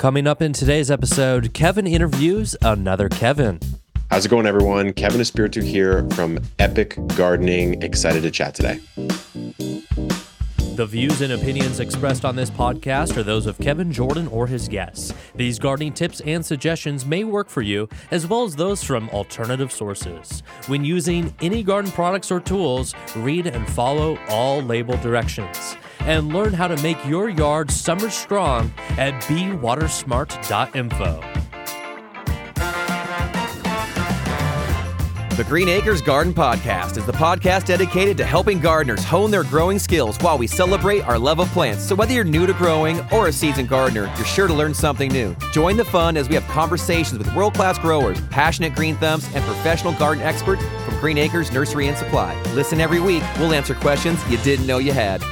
Coming up in today's episode, Kevin interviews another Kevin. How's it going, everyone? Kevin Espiritu here from Epic Gardening. Excited to chat today. The views and opinions expressed on this podcast are those of Kevin Jordan or his guests. These gardening tips and suggestions may work for you, as well as those from alternative sources. When using any garden products or tools, read and follow all label directions. And learn how to make your yard summer strong at bewatersmart.info. The Green Acres Garden Podcast is the podcast dedicated to helping gardeners hone their growing skills while we celebrate our love of plants. So, whether you're new to growing or a seasoned gardener, you're sure to learn something new. Join the fun as we have conversations with world class growers, passionate green thumbs, and professional garden experts from Green Acres Nursery and Supply. Listen every week, we'll answer questions you didn't know you had.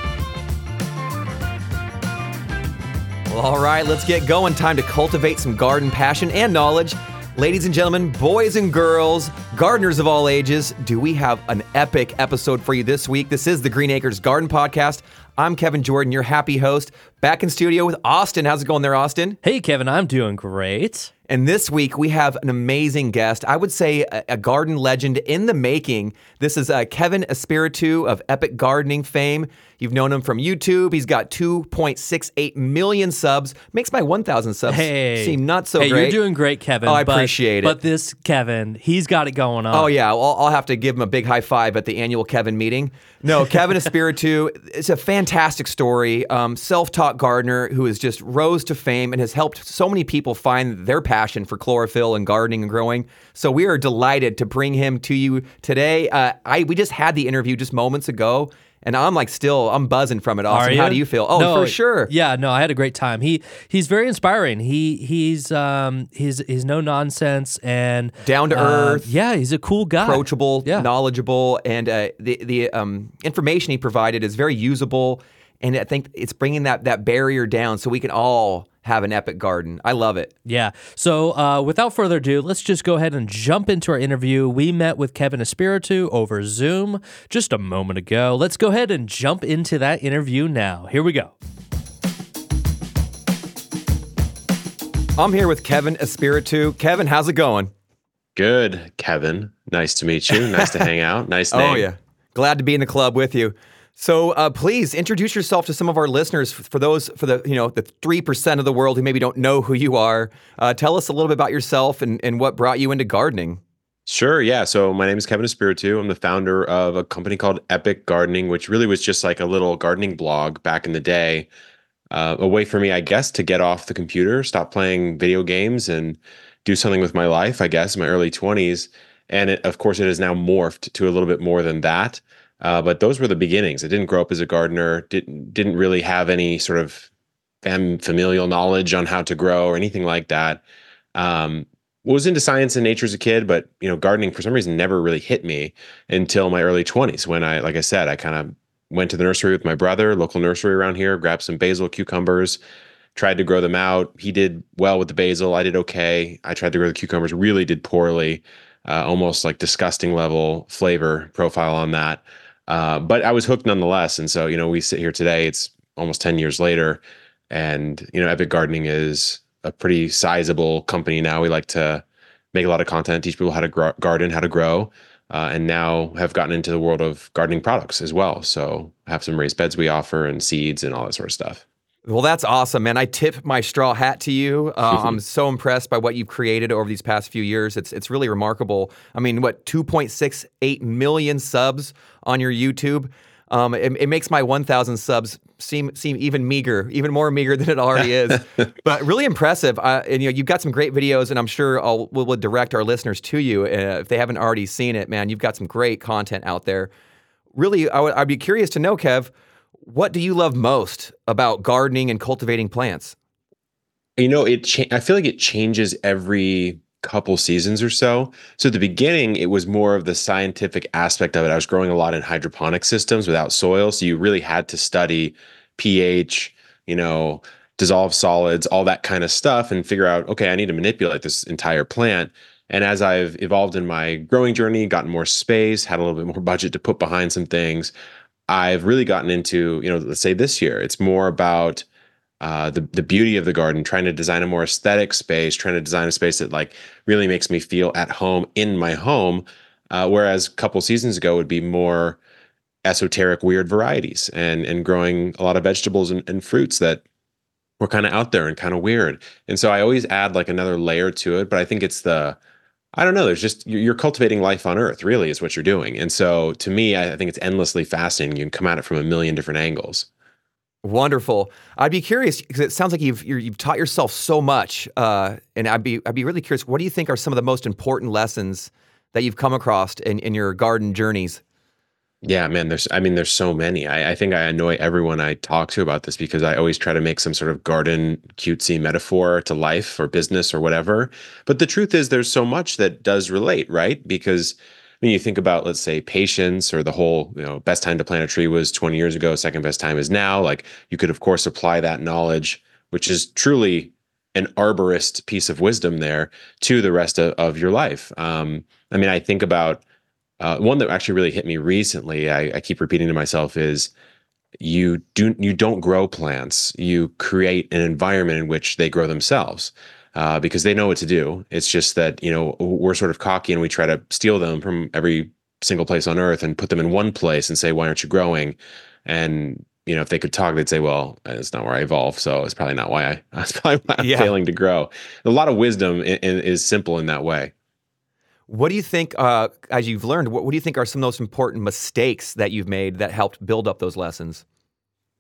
All right, let's get going. Time to cultivate some garden passion and knowledge. Ladies and gentlemen, boys and girls, gardeners of all ages, do we have an epic episode for you this week? This is the Green Acres Garden Podcast. I'm Kevin Jordan, your happy host, back in studio with Austin. How's it going there, Austin? Hey, Kevin, I'm doing great. And this week we have an amazing guest. I would say a, a garden legend in the making. This is uh, Kevin Espiritu of Epic Gardening fame. You've known him from YouTube. He's got 2.68 million subs. Makes my 1,000 subs Hey. seem not so hey, great. you're doing great, Kevin. Oh, I but- appreciate it. But this Kevin, he's got it going on. Oh yeah, I'll, I'll have to give him a big high five at the annual Kevin meeting. No, Kevin Espiritu, it's a fantastic story. Um, self-taught gardener who has just rose to fame and has helped so many people find their passion for chlorophyll and gardening and growing. So we are delighted to bring him to you today. Uh, I we just had the interview just moments ago. And I'm like still, I'm buzzing from it. Austin, how do you feel? Oh, No, for sure. Yeah, no, I had a great time. He he's very inspiring. He he's um he's he's no nonsense and Down to uh, earth. Yeah, he's a cool guy. approachable, Yeah. knowledgeable, and uh, the the um, information he provided is very usable. And I think it's bringing that that barrier down so we can all have an epic garden. I love it. Yeah. So uh, without further ado, let's just go ahead and jump into our interview. We met with Kevin Espiritu over Zoom just a moment ago. Let's go ahead and jump into that interview now. Here we go. I'm here with Kevin Espiritu. Kevin, how's it going? Good, Kevin. Nice to meet you. Nice to hang out. Nice name. Oh yeah, glad to be in the club with you. So uh, please introduce yourself to some of our listeners. For those, for the you know the three percent of the world who maybe don't know who you are, uh, tell us a little bit about yourself and, and what brought you into gardening. Sure. Yeah. So my name is Kevin Espiritu. I'm the founder of a company called Epic Gardening, which really was just like a little gardening blog back in the day. Uh, a way for me, I guess, to get off the computer, stop playing video games, and do something with my life. I guess in my early 20s, and it, of course, it has now morphed to a little bit more than that. Uh, but those were the beginnings. I didn't grow up as a gardener. Didn't didn't really have any sort of fam- familial knowledge on how to grow or anything like that. Um, was into science and nature as a kid, but you know, gardening for some reason never really hit me until my early 20s when I, like I said, I kind of went to the nursery with my brother, local nursery around here, grabbed some basil, cucumbers, tried to grow them out. He did well with the basil. I did okay. I tried to grow the cucumbers, really did poorly, uh, almost like disgusting level flavor profile on that. Uh, but I was hooked nonetheless. And so, you know, we sit here today, it's almost 10 years later. And, you know, Epic Gardening is a pretty sizable company now. We like to make a lot of content, teach people how to grow, garden, how to grow, uh, and now have gotten into the world of gardening products as well. So have some raised beds we offer and seeds and all that sort of stuff. Well, that's awesome, man. I tip my straw hat to you. Uh, I'm so impressed by what you've created over these past few years. It's it's really remarkable. I mean, what 2.68 million subs on your YouTube. Um, it, it makes my 1,000 subs seem seem even meager, even more meager than it already is. but really impressive. Uh, and you know, you've got some great videos, and I'm sure I'll we'll, we'll direct our listeners to you uh, if they haven't already seen it. Man, you've got some great content out there. Really, I would I'd be curious to know, Kev, what do you love most about gardening and cultivating plants? You know, it. Cha- I feel like it changes every couple seasons or so. So at the beginning, it was more of the scientific aspect of it. I was growing a lot in hydroponic systems without soil, so you really had to study pH, you know, dissolved solids, all that kind of stuff, and figure out, okay, I need to manipulate this entire plant. And as I've evolved in my growing journey, gotten more space, had a little bit more budget to put behind some things, I've really gotten into, you know, let's say this year, it's more about uh, the the beauty of the garden, trying to design a more aesthetic space, trying to design a space that like really makes me feel at home in my home. Uh, whereas a couple seasons ago would be more esoteric, weird varieties and and growing a lot of vegetables and, and fruits that were kind of out there and kind of weird. And so I always add like another layer to it, but I think it's the I don't know. There's just you're cultivating life on Earth. Really, is what you're doing. And so, to me, I think it's endlessly fascinating. You can come at it from a million different angles. Wonderful. I'd be curious because it sounds like you've you have taught yourself so much, uh, and I'd be I'd be really curious. What do you think are some of the most important lessons that you've come across in, in your garden journeys? Yeah, man. There's I mean, there's so many. I, I think I annoy everyone I talk to about this because I always try to make some sort of garden cutesy metaphor to life or business or whatever. But the truth is, there's so much that does relate, right? Because when you think about let's say patience or the whole you know best time to plant a tree was 20 years ago second best time is now like you could of course apply that knowledge which is truly an arborist piece of wisdom there to the rest of, of your life um, i mean i think about uh, one that actually really hit me recently I, I keep repeating to myself is you do you don't grow plants you create an environment in which they grow themselves uh, because they know what to do. It's just that you know we're sort of cocky and we try to steal them from every single place on earth and put them in one place and say, "Why aren't you growing?" And you know, if they could talk, they'd say, "Well, it's not where I evolved, so it's probably not why I. That's probably why I'm yeah. failing to grow." A lot of wisdom in, in, is simple in that way. What do you think, uh, as you've learned, what, what do you think are some of those important mistakes that you've made that helped build up those lessons?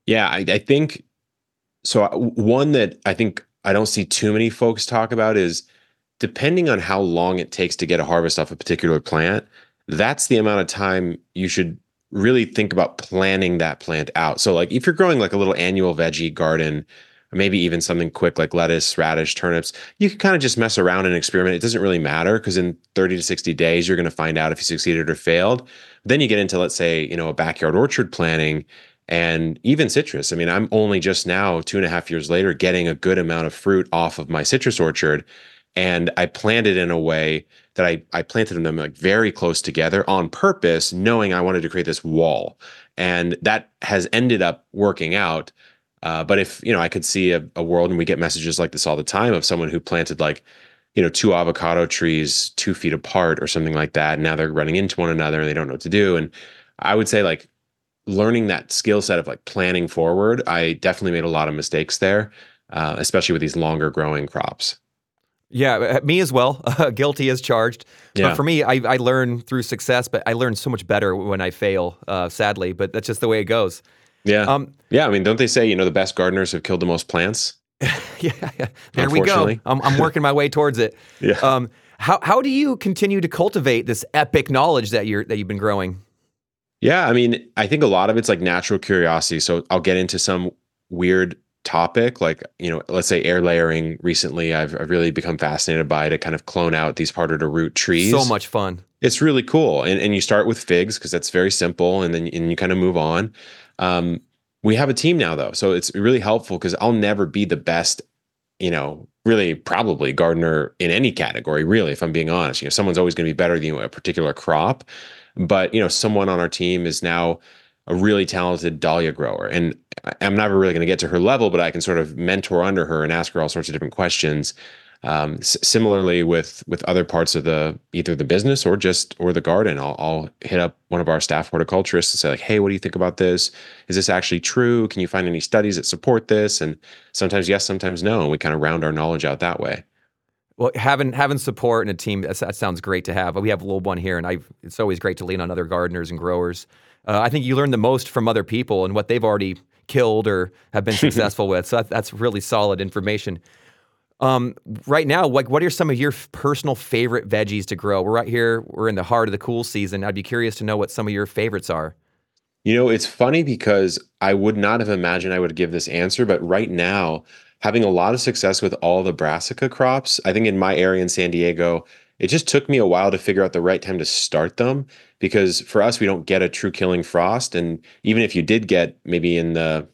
Yeah, I, I think so. Uh, one that I think I don't see too many folks talk about is depending on how long it takes to get a harvest off a particular plant, that's the amount of time you should really think about planning that plant out. So like if you're growing like a little annual veggie garden, maybe even something quick like lettuce, radish, turnips, you can kind of just mess around and experiment. It doesn't really matter because in 30 to 60 days you're going to find out if you succeeded or failed. Then you get into let's say, you know, a backyard orchard planning and even citrus. I mean, I'm only just now, two and a half years later, getting a good amount of fruit off of my citrus orchard. And I planted in a way that I, I planted them like very close together on purpose, knowing I wanted to create this wall. And that has ended up working out. Uh, but if, you know, I could see a, a world and we get messages like this all the time of someone who planted like, you know, two avocado trees two feet apart or something like that. And now they're running into one another and they don't know what to do. And I would say like learning that skill set of like planning forward, I definitely made a lot of mistakes there, uh, especially with these longer growing crops. Yeah, uh, me as well. Uh, guilty as charged. Yeah. But for me, I, I learn through success, but I learn so much better when I fail, uh, sadly. But that's just the way it goes. Yeah. Um, yeah. I mean, don't they say, you know, the best gardeners have killed the most plants? yeah, yeah. There we go. I'm, I'm working my way towards it. yeah. Um, how, how do you continue to cultivate this epic knowledge that you're that you've been growing? Yeah, I mean, I think a lot of it's like natural curiosity. So I'll get into some weird topic, like you know, let's say air layering. Recently, I've, I've really become fascinated by to kind of clone out these harder to root trees. So much fun. It's really cool, and and you start with figs because that's very simple, and then and you kind of move on. Um, we have a team now though, so it's really helpful because I'll never be the best, you know, really probably gardener in any category. Really, if I'm being honest, you know, someone's always going to be better than you a particular crop. But you know, someone on our team is now a really talented dahlia grower, and I'm never really going to get to her level, but I can sort of mentor under her and ask her all sorts of different questions. Um, s- similarly with with other parts of the either the business or just or the garden, I'll, I'll hit up one of our staff horticulturists and say like, "Hey, what do you think about this? Is this actually true? Can you find any studies that support this?" And sometimes yes, sometimes no, and we kind of round our knowledge out that way. Well, having having support and a team that sounds great to have. We have a little one here, and I it's always great to lean on other gardeners and growers. Uh, I think you learn the most from other people and what they've already killed or have been successful with. So that, that's really solid information. Um, right now, like, what are some of your personal favorite veggies to grow? We're right here. We're in the heart of the cool season. I'd be curious to know what some of your favorites are. You know, it's funny because I would not have imagined I would give this answer, but right now having a lot of success with all the brassica crops. I think in my area in San Diego, it just took me a while to figure out the right time to start them because for us, we don't get a true killing frost. And even if you did get maybe in the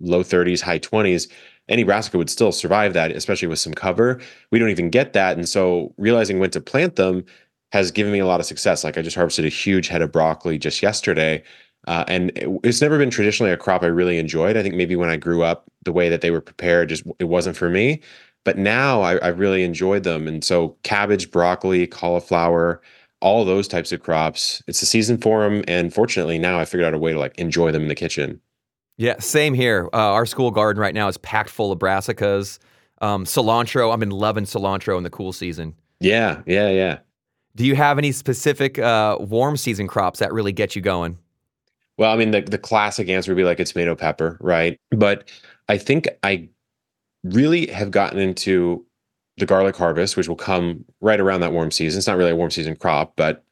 low 30s, high 20s, any brassica would still survive that, especially with some cover. We don't even get that. And so realizing when to plant them has given me a lot of success. Like I just harvested a huge head of broccoli just yesterday uh, and it, it's never been traditionally a crop I really enjoyed. I think maybe when I grew up the way that they were prepared just it wasn't for me. But now I, I really enjoyed them. And so cabbage, broccoli, cauliflower, all those types of crops, it's the season for them. And fortunately, now I figured out a way to like enjoy them in the kitchen. Yeah, same here. Uh, our school garden right now is packed full of brassicas, um, cilantro. I've been loving cilantro in the cool season. Yeah, yeah, yeah. Do you have any specific uh, warm season crops that really get you going? Well, I mean, the, the classic answer would be like a tomato pepper, right? But I think I really have gotten into the garlic harvest, which will come right around that warm season. It's not really a warm season crop, but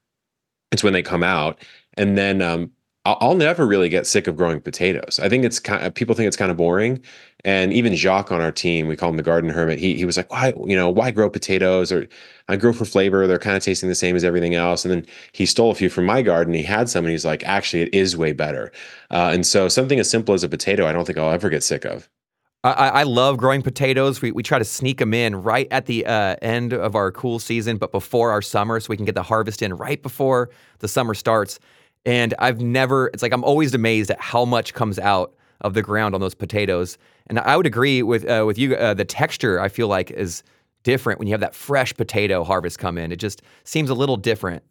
it's when they come out. And then um, I'll, never really get sick of growing potatoes. I think it's kind of, people think it's kind of boring. And even Jacques on our team, we call him the garden hermit. He he was like, why you know why grow potatoes or I grow for flavor. They're kind of tasting the same as everything else. And then he stole a few from my garden. He had some, and he's like, actually, it is way better. Uh, and so something as simple as a potato, I don't think I'll ever get sick of. I, I, love growing potatoes. We, we try to sneak them in right at the uh, end of our cool season, but before our summer, so we can get the harvest in right before the summer starts. And I've never, it's like I'm always amazed at how much comes out of the ground on those potatoes. And I would agree with uh, with you. Uh, the texture I feel like is different when you have that fresh potato harvest come in. It just seems a little different.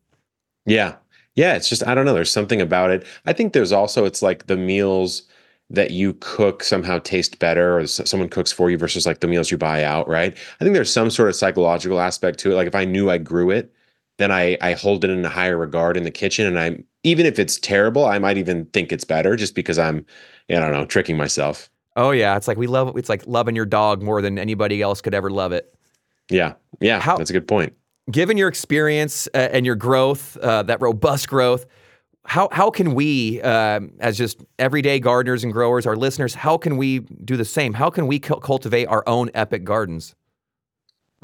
Yeah, yeah. It's just I don't know. There's something about it. I think there's also it's like the meals that you cook somehow taste better or someone cooks for you versus like the meals you buy out right i think there's some sort of psychological aspect to it like if i knew i grew it then i i hold it in a higher regard in the kitchen and i'm even if it's terrible i might even think it's better just because i'm i don't know tricking myself. Oh yeah. It's like we love it's like loving your dog more than anybody else could ever love it. Yeah. Yeah. How, that's a good point. given your experience uh, and your growth uh, that robust growth how how can we, uh, as just everyday gardeners and growers, our listeners, how can we do the same? How can we cu- cultivate our own epic gardens?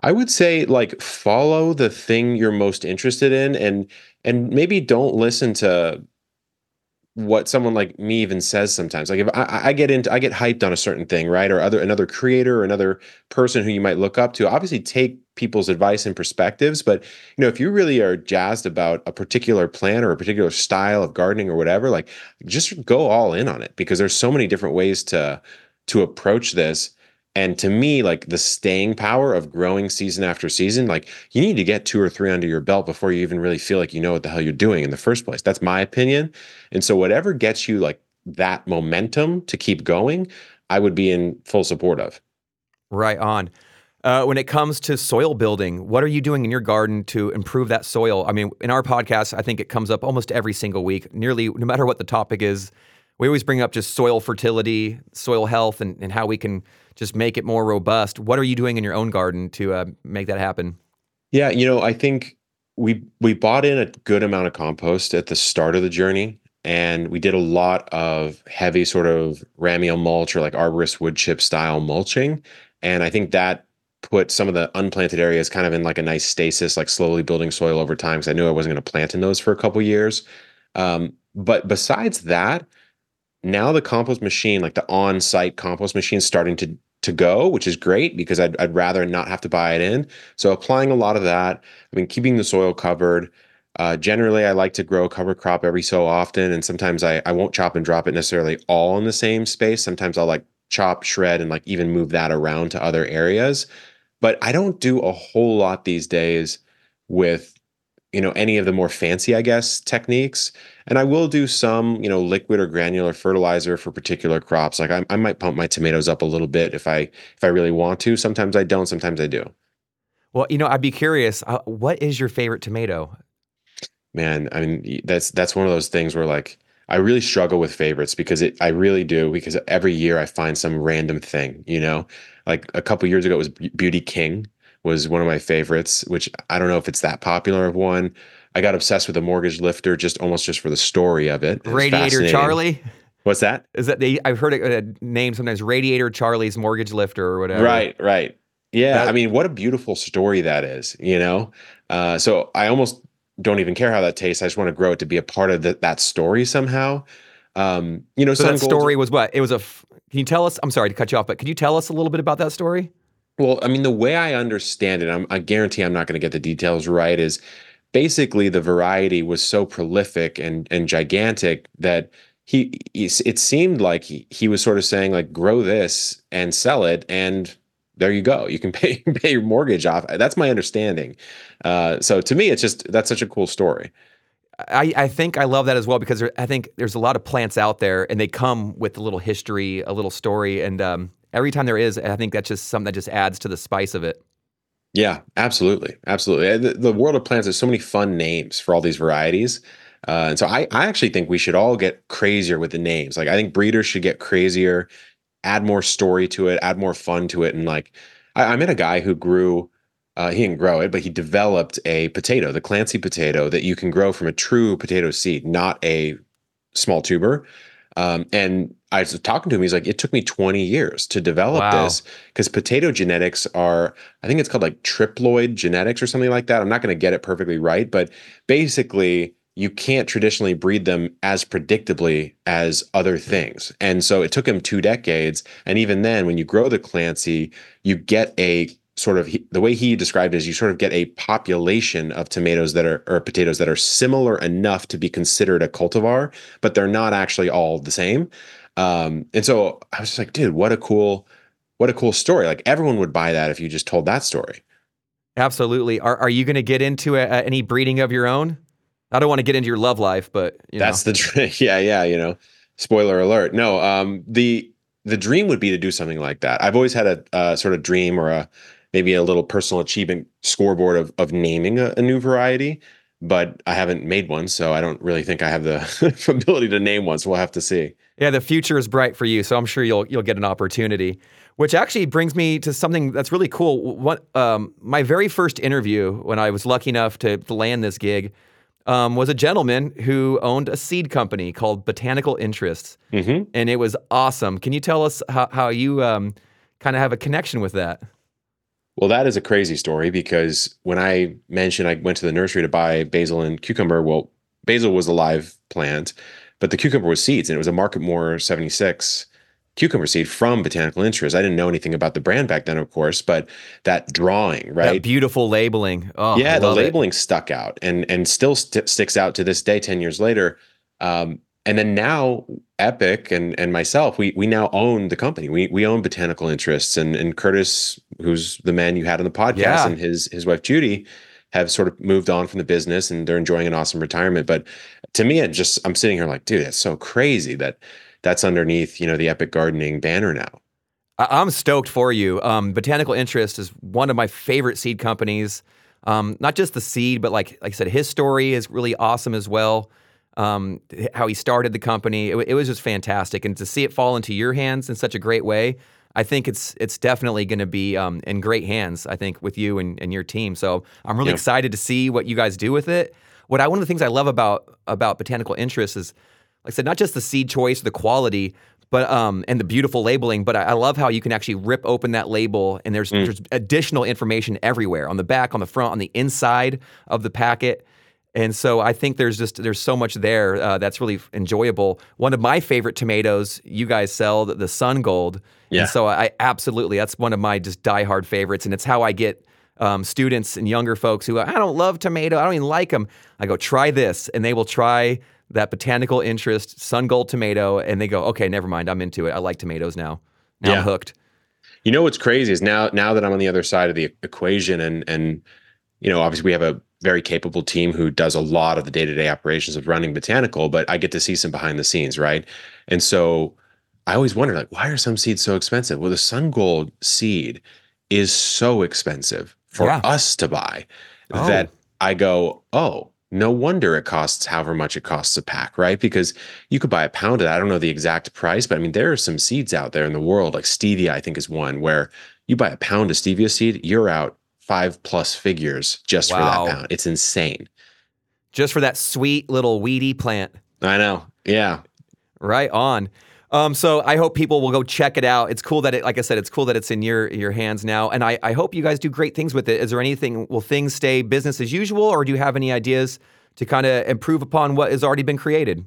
I would say like follow the thing you're most interested in, and and maybe don't listen to what someone like me even says sometimes. Like if I, I, get into, I get hyped on a certain thing, right? Or other another creator or another person who you might look up to. Obviously, take people's advice and perspectives, but you know, if you really are jazzed about a particular plant or a particular style of gardening or whatever, like just go all in on it because there's so many different ways to to approach this and to me, like the staying power of growing season after season, like you need to get two or three under your belt before you even really feel like you know what the hell you're doing in the first place. That's my opinion. And so, whatever gets you like that momentum to keep going, I would be in full support of. Right on. Uh, when it comes to soil building, what are you doing in your garden to improve that soil? I mean, in our podcast, I think it comes up almost every single week, nearly no matter what the topic is. We always bring up just soil fertility, soil health, and, and how we can just make it more robust. What are you doing in your own garden to uh, make that happen? Yeah, you know, I think we we bought in a good amount of compost at the start of the journey, and we did a lot of heavy sort of ramial mulch or like arborist wood chip style mulching, and I think that put some of the unplanted areas kind of in like a nice stasis, like slowly building soil over time. Because I knew I wasn't going to plant in those for a couple years. Um, but besides that, now the compost machine, like the on-site compost machine, is starting to to go, which is great because I'd, I'd rather not have to buy it in. So applying a lot of that. I mean, keeping the soil covered. Uh, generally, I like to grow a cover crop every so often, and sometimes I I won't chop and drop it necessarily all in the same space. Sometimes I'll like chop, shred, and like even move that around to other areas. But I don't do a whole lot these days with you know any of the more fancy i guess techniques. And i will do some you know liquid or granular fertilizer for particular crops. Like I, I, might pump my tomatoes up a little bit if i if i really want to. Sometimes i don't sometimes i do. Well you know i'd be curious uh, what is your favorite tomato? Man i mean that's that's one of those things where like i really struggle with favorites because it i really do because every year i find some random thing you know? Like a couple years ago it was beauty king was one of my favorites, which I don't know if it's that popular of one. I got obsessed with the mortgage lifter just almost just for the story of it. it Radiator Charlie. What's that? Is that they? I've heard it uh, named sometimes Radiator Charlie's mortgage lifter or whatever. Right, right. Yeah, that, I mean, what a beautiful story that is. You know, uh, so I almost don't even care how that tastes. I just want to grow it to be a part of the, that story somehow. Um, you know, so that story was what? It was a. Can you tell us? I'm sorry to cut you off, but can you tell us a little bit about that story? Well, I mean, the way I understand it, I'm, I guarantee I'm not going to get the details right, is basically the variety was so prolific and and gigantic that he, he it seemed like he, he was sort of saying like grow this and sell it and there you go. You can pay pay your mortgage off. That's my understanding. Uh, so to me it's just that's such a cool story. I, I think I love that as well because there, I think there's a lot of plants out there and they come with a little history, a little story, and um, every time there is, I think that's just something that just adds to the spice of it. Yeah, absolutely, absolutely. The, the world of plants has so many fun names for all these varieties. Uh, and so I, I actually think we should all get crazier with the names. Like I think breeders should get crazier, add more story to it, add more fun to it. And like I, I met a guy who grew, uh, he didn't grow it, but he developed a potato, the Clancy potato, that you can grow from a true potato seed, not a small tuber. Um, and I was talking to him. He's like, it took me 20 years to develop wow. this because potato genetics are, I think it's called like triploid genetics or something like that. I'm not going to get it perfectly right, but basically, you can't traditionally breed them as predictably as other things. And so it took him two decades. And even then, when you grow the Clancy, you get a sort of the way he described it is you sort of get a population of tomatoes that are or potatoes that are similar enough to be considered a cultivar, but they're not actually all the same. Um, and so I was just like, dude, what a cool, what a cool story! Like everyone would buy that if you just told that story. Absolutely. Are are you going to get into a, a, any breeding of your own? I don't want to get into your love life, but that's know. the trick. Yeah, yeah. You know, spoiler alert. No, um, the the dream would be to do something like that. I've always had a, a sort of dream or a maybe a little personal achievement scoreboard of of naming a, a, new variety, but I haven't made one, so I don't really think I have the ability to name one. So we'll have to see. Yeah, the future is bright for you, so I'm sure you'll you'll get an opportunity. Which actually brings me to something that's really cool. What um, my very first interview when I was lucky enough to, to land this gig um, was a gentleman who owned a seed company called Botanical Interests, mm-hmm. and it was awesome. Can you tell us how, how you um, kind of have a connection with that? Well, that is a crazy story because when I mentioned I went to the nursery to buy basil and cucumber, well, basil was a live plant, but the cucumber was seeds, and it was a Marketmore 76 cucumber seed from Botanical Interest. I didn't know anything about the brand back then, of course, but that drawing, right? That beautiful labeling. Oh, yeah, the labeling it. stuck out and and still st- sticks out to this day, ten years later. Um, and then now, Epic and and myself, we we now own the company. We we own Botanical Interests, and and Curtis, who's the man you had on the podcast, yeah. and his his wife Judy have sort of moved on from the business and they're enjoying an awesome retirement. But to me, it just I'm sitting here like, dude, that's so crazy that that's underneath you know the Epic Gardening banner now. I'm stoked for you. Um, Botanical Interest is one of my favorite seed companies. Um, not just the seed, but like like I said, his story is really awesome as well. Um, how he started the company, it, it, was just fantastic, and to see it fall into your hands in such a great way, I think it's it's definitely going to be um, in great hands. I think with you and, and your team. So I'm really excited to see what you guys do with it. What I one of the things I love about about Botanical Interest is like I said, not just the seed choice, the quality, but um, and the beautiful labeling. But I, I, love how you can actually rip open that label, and there's mm. there's additional information everywhere on the back, on the front, on the inside of the packet. And so I think there's just there's so much there uh, that's really enjoyable. One of my favorite tomatoes you guys sell, the, the Sun Gold. Yeah. And so I absolutely that's one of my just diehard favorites, and it's how I get um, students and younger folks who I don't love tomato, I don't even like them. I go try this, and they will try that botanical interest, sun gold tomato, and they go, okay, never mind, I'm into it. I like tomatoes now. Now yeah. I'm hooked. You know what's crazy is now now that I'm on the other side of the equation, and and you know obviously we have a very capable team who does a lot of the day-to-day operations of running botanical, but I get to see some behind the scenes, right? And so I always wonder, like, why are some seeds so expensive? Well, the sun gold seed is so expensive for yeah. us to buy oh. that I go, oh, no wonder it costs however much it costs a pack, right? Because you could buy a pound of that. I don't know the exact price, but I mean, there are some seeds out there in the world, like stevia, I think is one where you buy a pound of stevia seed, you're out five plus figures just wow. for that pound. It's insane. Just for that sweet little weedy plant. I know. Yeah. Right on. Um, so I hope people will go check it out. It's cool that it, like I said, it's cool that it's in your your hands now, and I, I hope you guys do great things with it. Is there anything? Will things stay business as usual, or do you have any ideas to kind of improve upon what has already been created?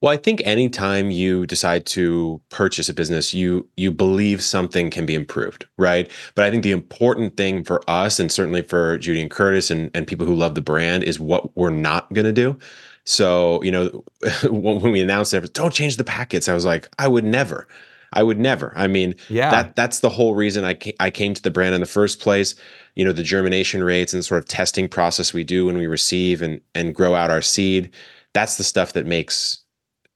Well, I think anytime you decide to purchase a business, you you believe something can be improved, right? But I think the important thing for us, and certainly for Judy and Curtis and, and people who love the brand, is what we're not going to do. So, you know, when we announced it, don't change the packets. I was like, I would never. I would never. I mean, yeah. that that's the whole reason I came, I came to the brand in the first place. You know, the germination rates and sort of testing process we do when we receive and and grow out our seed. That's the stuff that makes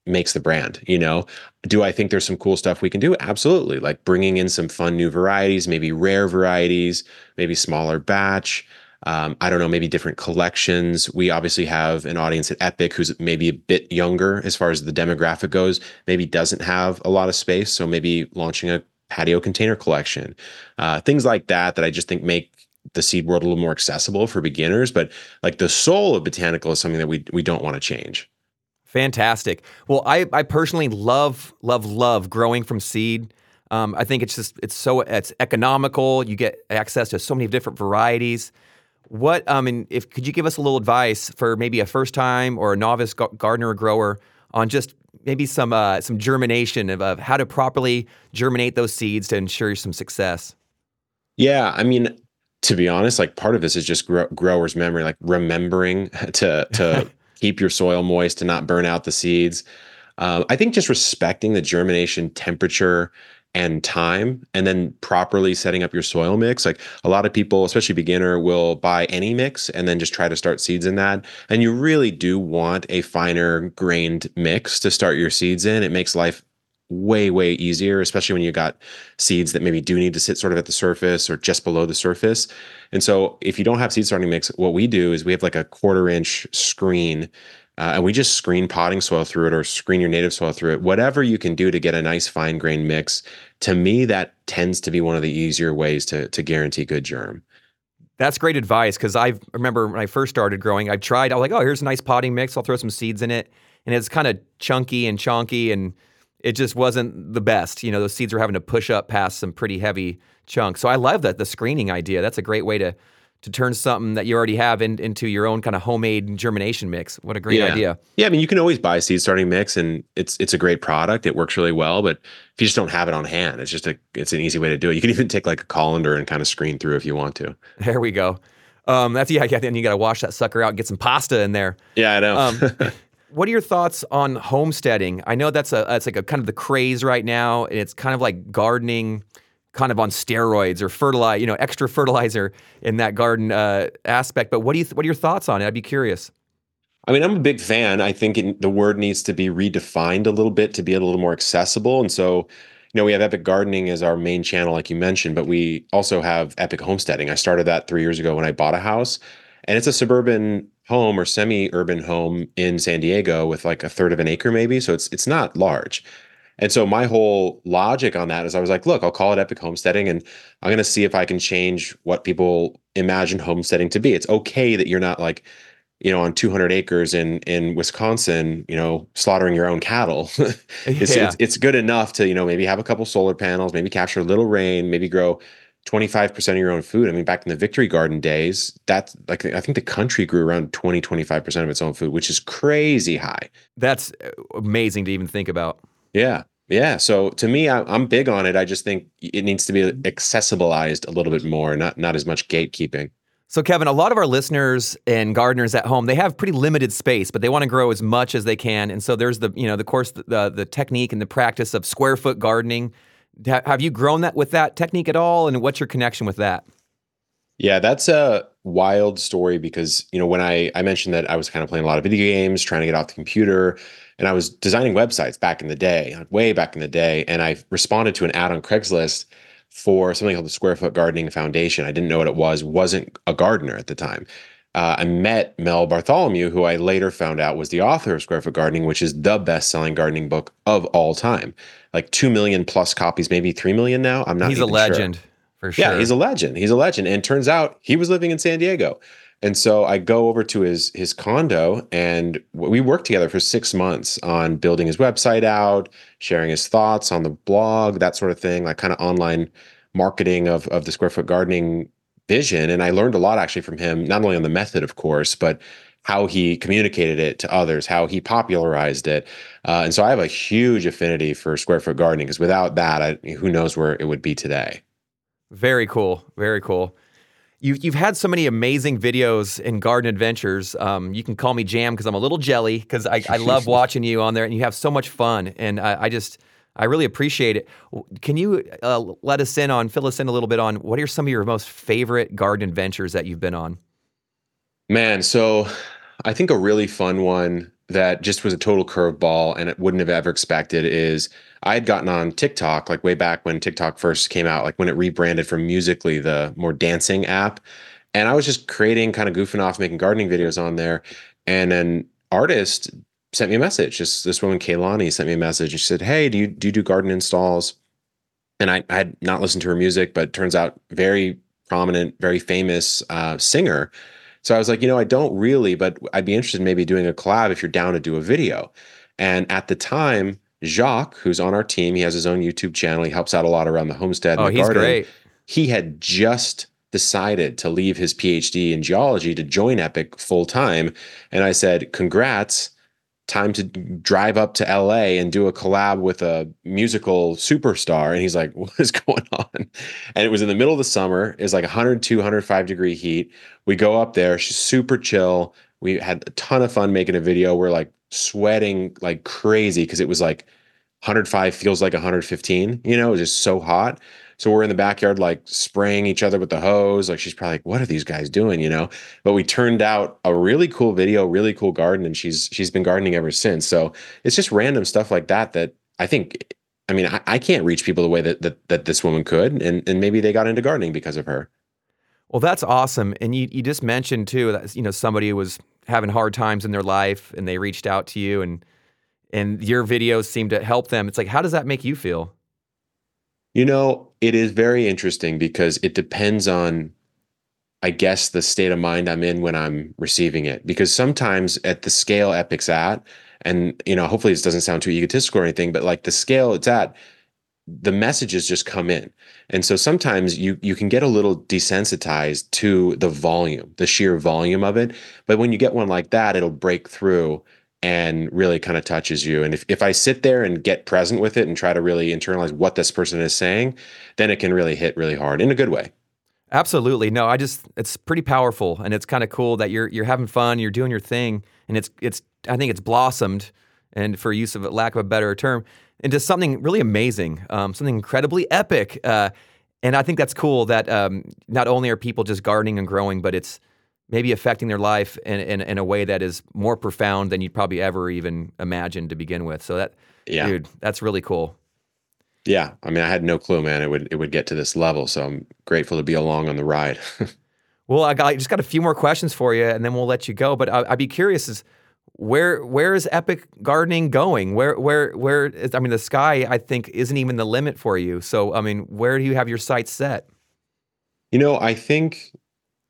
makes the brand you know? Do i think there's some cool stuff we can do? Absolutely like bringing in some fun new varieties maybe rare varieties maybe smaller batch um, i don't know maybe different collections. We obviously have an audience at epic who's maybe a bit younger as far as the demographic goes maybe doesn't have a lot of space so maybe launching a patio container collection. Uh, things like that that i just think make the seed world a little more accessible for beginners but like the soul of botanical is something that we we don't want to change Fantastic. Well, I, I personally love, love, love growing from seed. Um, I think it's just it's so it's economical. You get access to so many different varieties. What I mean, if could you give us a little advice for maybe a first time or a novice gardener or grower on just maybe some uh, some germination of, of how to properly germinate those seeds to ensure some success? Yeah, I mean, to be honest, like part of this is just grow- growers' memory, like remembering to to keep your soil moist to not burn out the seeds. Uh, I think just respecting the germination temperature and time and then properly setting up your soil mix. Like a lot of people especially beginner will buy any mix and then just try to start seeds in that. And you really do want a finer grained mix to start your seeds in. It makes life way way easier especially when you got seeds that maybe do need to sit sort of at the surface or just below the surface and so if you don't have seed starting mix, what we do is we have like a quarter inch screen uh, and we just screen potting soil through it or screen your native soil through it. Whatever you can do to get a nice fine grain mix, to me, that tends to be one of the easier ways to, to guarantee good germ. That's great advice because I remember when I first started growing, I tried, I was like, oh, here's a nice potting mix. I'll throw some seeds in it. And it's kind of chunky and chonky and it just wasn't the best. You know, those seeds were having to push up past some pretty heavy chunks. So I love that the screening idea. That's a great way to to turn something that you already have in, into your own kind of homemade germination mix. What a great yeah. idea! Yeah, I mean, you can always buy seed starting mix, and it's it's a great product. It works really well, but if you just don't have it on hand, it's just a it's an easy way to do it. You can even take like a colander and kind of screen through if you want to. There we go. Um, that's yeah, yeah. Then you got to wash that sucker out and get some pasta in there. Yeah, I know. um, what are your thoughts on homesteading? I know that's a that's like a kind of the craze right now, and it's kind of like gardening kind of on steroids or fertilize, you know, extra fertilizer in that garden uh, aspect. But what do you what are your thoughts on it? I'd be curious. I mean, I'm a big fan. I think it, the word needs to be redefined a little bit to be a little more accessible. And so, you know, we have Epic Gardening as our main channel, like you mentioned, but we also have Epic Homesteading. I started that three years ago when I bought a house, and it's a suburban home or semi-urban home in San Diego with like a third of an acre, maybe. So it's it's not large. And so my whole logic on that is I was like, look, I'll call it epic homesteading and I'm going to see if I can change what people imagine homesteading to be. It's okay that you're not like, you know, on 200 acres in in Wisconsin, you know, slaughtering your own cattle. it's, yeah. it's, it's good enough to, you know, maybe have a couple solar panels, maybe capture a little rain, maybe grow 25% of your own food. I mean, back in the Victory Garden days, that's like I think the country grew around 20, 25% of its own food, which is crazy high. That's uh, amazing to even think about. Yeah. Yeah. So to me, I, am big on it. I just think it needs to be accessibilized a little bit more, not not as much gatekeeping. So, Kevin, a lot of our listeners and gardeners at home, they have pretty limited space, but they want to grow as much as they can. And so there's the, you know, the course, the, the technique and the practice of square foot gardening. Have you grown that with that technique at all? And what's your connection with that? Yeah, that's a wild story because, you know, when I, I mentioned that I was kind of playing a lot of video games, trying to get off the computer, and I was designing websites back in the day, way back in the day, and I responded to an ad on Craigslist for something called the Square Foot Gardening Foundation. I didn't know what it was, wasn't a gardener at the time. Uh, I met Mel Bartholomew, who I later found out was the author of Square Foot Gardening, which is the best-selling gardening book of all time. Like two million plus copies, maybe three million now. I'm not. He's a legend sure. for sure. Yeah, he's a legend. He's a legend. And turns out he was living in San Diego. And so I go over to his his condo and we worked together for 6 months on building his website out, sharing his thoughts on the blog, that sort of thing, like kind of online marketing of of the square foot gardening vision and I learned a lot actually from him, not only on the method of course, but how he communicated it to others, how he popularized it. Uh, and so I have a huge affinity for square foot gardening because without that, I, who knows where it would be today. Very cool. Very cool. you, you've had so many amazing videos in garden adventures. Um, you can call me Jam because I'm a little jelly because I, I love watching you on there and you have so much fun. And I, I just, I really appreciate it. Can you uh, let us in on, fill us in a little bit on what are some of your most favorite garden adventures that you've been on? Man, so I think a really fun one that just was a total curveball and it wouldn't have ever expected is I had gotten on TikTok like way back when TikTok first came out, like when it rebranded from Musical.ly, the more dancing app. And I was just creating, kind of goofing off, making gardening videos on there. And an artist sent me a message. Just this woman, Kehlani, sent me a message. She said, Hey, do you do you do garden installs? And I, I had not listened to her music, but turns out very prominent, very famous uh, singer. So I was like, you know, I don't really, but I'd be interested in maybe doing a collab if you're down to do a video. And at the time, Jacques, who's on our team, he has his own YouTube channel. He helps out a lot around the homestead. Oh, and the he's garden. great. He had just decided to leave his PhD in geology to join Epic full time. And I said, congrats. Time to drive up to LA and do a collab with a musical superstar. And he's like, What is going on? And it was in the middle of the summer. It was like 102, 105 degree heat. We go up there. She's super chill. We had a ton of fun making a video. We're like sweating like crazy because it was like 105 feels like 115. You know, it was just so hot. So we're in the backyard, like spraying each other with the hose. Like she's probably like, "What are these guys doing?" You know. But we turned out a really cool video, really cool garden, and she's she's been gardening ever since. So it's just random stuff like that that I think. I mean, I, I can't reach people the way that, that that this woman could, and and maybe they got into gardening because of her. Well, that's awesome. And you, you just mentioned too that you know somebody was having hard times in their life and they reached out to you and and your videos seem to help them. It's like how does that make you feel? You know, it is very interesting because it depends on I guess the state of mind I'm in when I'm receiving it. Because sometimes at the scale Epic's at, and you know, hopefully this doesn't sound too egotistical or anything, but like the scale it's at, the messages just come in. And so sometimes you you can get a little desensitized to the volume, the sheer volume of it. But when you get one like that, it'll break through and really kind of touches you. And if, if I sit there and get present with it and try to really internalize what this person is saying, then it can really hit really hard in a good way. Absolutely. No, I just it's pretty powerful and it's kind of cool that you're you're having fun, you're doing your thing, and it's it's I think it's blossomed and for use of lack of a better term, into something really amazing, um, something incredibly epic. Uh, and I think that's cool that um, not only are people just gardening and growing, but it's maybe affecting their life in, in, in, a way that is more profound than you'd probably ever even imagine to begin with. So that, yeah. dude, that's really cool. Yeah, I mean, I had no clue, man. It would it would get to this level, so I'm grateful to be along on the ride. well, I, got, I just got a few more questions for you, and then we'll let you go. But I, would be curious: is where where is epic gardening going? Where where where? Is, I mean, the sky I think isn't even the limit for you. So, I mean, where do you have your sights set? You know, I think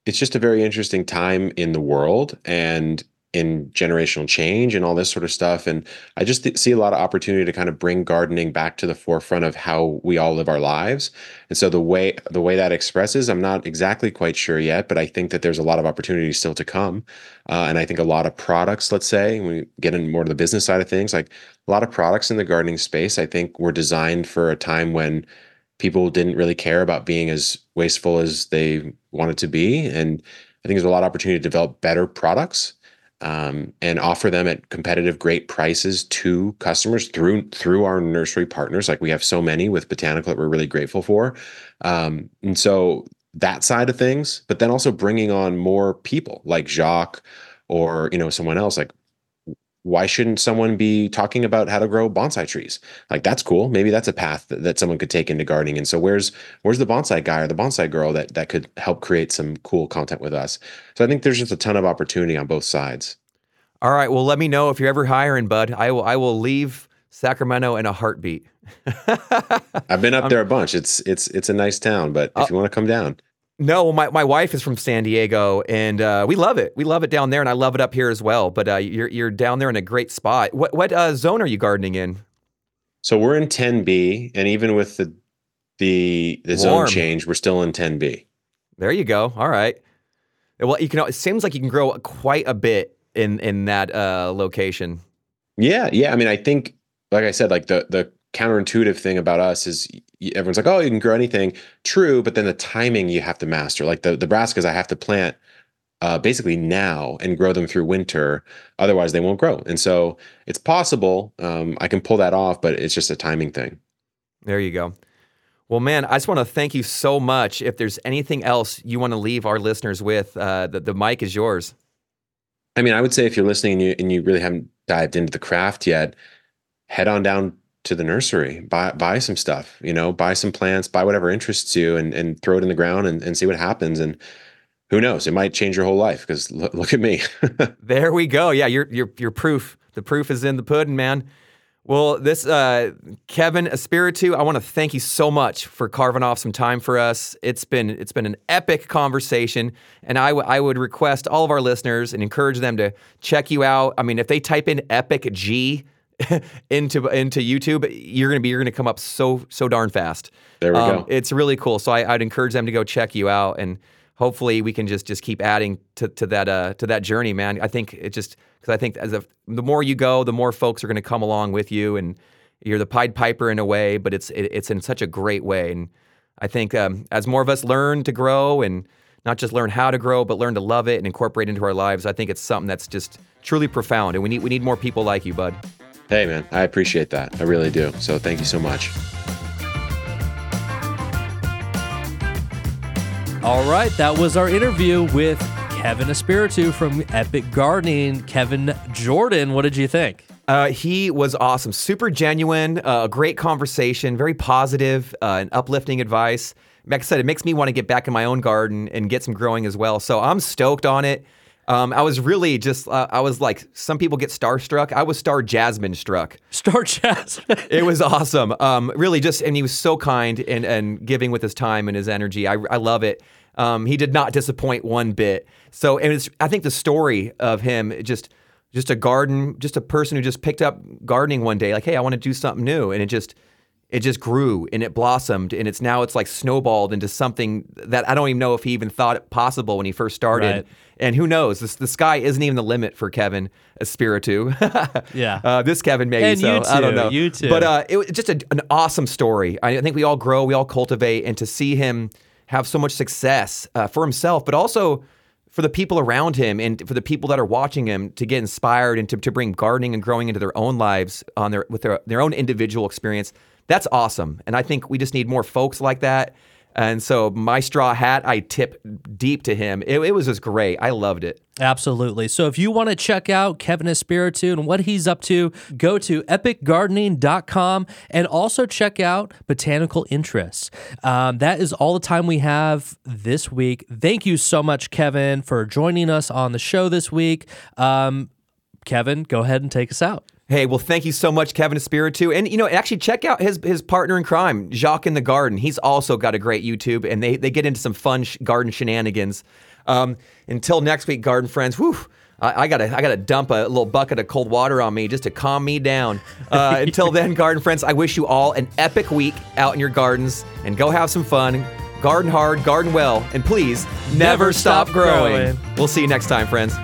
it's just a very interesting time in the world, and in generational change and all this sort of stuff. And I just th- see a lot of opportunity to kind of bring gardening back to the forefront of how we all live our lives. And so the way the way that expresses, I'm not exactly quite sure yet, but I think that there's a lot of opportunity still to come. Uh, and I think a lot of products, let's say, we get into more to the business side of things, like a lot of products in the gardening space, I think were designed for a time when people didn't really care about being as wasteful as they wanted to be. And I think there's a lot of opportunity to develop better products um, and offer them at competitive, great prices to customers through through our nursery partners. Like we have so many with Botanical that we're really grateful for, um, and so that side of things. But then also bringing on more people like Jacques or you know someone else. Like why shouldn't someone be talking about how to grow bonsai trees? Like that's cool. Maybe that's a path that, that someone could take into gardening. And so where's where's the bonsai guy or the bonsai girl that that could help create some cool content with us? So I think there's just a ton of opportunity on both sides. All right. Well, let me know if you're ever hiring, bud. I will I will leave Sacramento in a heartbeat. I've been up there a bunch. It's it's it's a nice town, but if uh, you want to come down. No, my, my wife is from San Diego, and uh, we love it. We love it down there, and I love it up here as well. But uh, you're you're down there in a great spot. What what uh, zone are you gardening in? So we're in 10B, and even with the the the zone change, we're still in 10B. There you go. All right. Well, you can. It seems like you can grow quite a bit in in that uh, location. Yeah, yeah. I mean, I think, like I said, like the the counterintuitive thing about us is everyone's like, oh, you can grow anything. True, but then the timing you have to master. Like the, the brassicas, I have to plant uh, basically now and grow them through winter. Otherwise, they won't grow. And so it's possible um, I can pull that off, but it's just a timing thing. There you go. Well, man, I just want to thank you so much. If there's anything else you want to leave our listeners with, uh, the, the mic is yours. I mean, I would say if you're listening and you, and you really haven't dived into the craft yet, head on down to the nursery, buy buy some stuff, you know, buy some plants, buy whatever interests you, and and throw it in the ground and, and see what happens. And who knows, it might change your whole life. Because look, look at me. there we go. Yeah, you're you're you're proof. The proof is in the pudding, man. Well, this uh, Kevin Espiritu, I want to thank you so much for carving off some time for us. It's been it's been an epic conversation, and I, w- I would request all of our listeners and encourage them to check you out. I mean, if they type in Epic G into into YouTube, you're gonna be you're gonna come up so so darn fast. There we um, go. It's really cool. So I, would encourage them to go check you out, and hopefully we can just just keep adding to to that uh, to that journey, man. I think it just because I think as a, the more you go, the more folks are going to come along with you, and you're the Pied Piper in a way, but it's it, it's in such a great way. And I think um, as more of us learn to grow and not just learn how to grow, but learn to love it and incorporate into our lives, I think it's something that's just truly profound. And we need we need more people like you, bud. Hey, man, I appreciate that. I really do. So thank you so much. All right, that was our interview with Kevin Espiritu from Epic Gardening. Kevin Jordan, what did you think? Uh, he was awesome, super genuine, uh, a uh, great conversation, very positive, uh, and uplifting advice. Like I said, it makes me want to get back in my own garden and get some growing as well. So I'm stoked on it. Um, I was really just, uh, I was like, some people get starstruck. I was star Jasmine struck. Star Jasmine. it was awesome. Um, really just, and he was so kind and, and giving with his time and his energy. I, I love it. Um, he did not disappoint one bit. So, and it's, I think the story of him just, just a garden, just a person who just picked up gardening one day, like, hey, I want to do something new. And it just, it just grew and it blossomed and it's now it's like snowballed into something that I don't even know if he even thought it possible when he first started. Right. And who knows? This, the sky isn't even the limit for Kevin Espiritu. yeah. Uh, this Kevin maybe. And so too, I don't know. You too. But uh, it was just a, an awesome story. I think we all grow, we all cultivate, and to see him have so much success uh, for himself, but also for the people around him and for the people that are watching him to get inspired and to, to bring gardening and growing into their own lives on their with their, their own individual experience that's awesome. And I think we just need more folks like that. And so my straw hat, I tip deep to him. It, it, was just great. I loved it. Absolutely. So if you want to check out Kevin Espiritu and what he's up to, go to epicgardening.com and also check out Botanical Interests. Um, that is all the time we have this week. Thank you so much, Kevin, for joining us on the show this week. Um, Kevin, go ahead and take us out. Hey, well, thank you so much, Kevin Espiritu. And, you know, actually check out his his partner in crime, Jacques in the Garden. He's also got a great YouTube, and they, they get into some fun sh- garden shenanigans. Um, until next week, garden friends, whew, I, I, gotta I gotta dump a little bucket of cold water on me just to calm me down. Uh, until then, garden friends, I wish you all an epic week out in your gardens, and go have some fun. Garden hard, garden well, and please never, never stop, stop growing. growing. We'll see you next time, friends.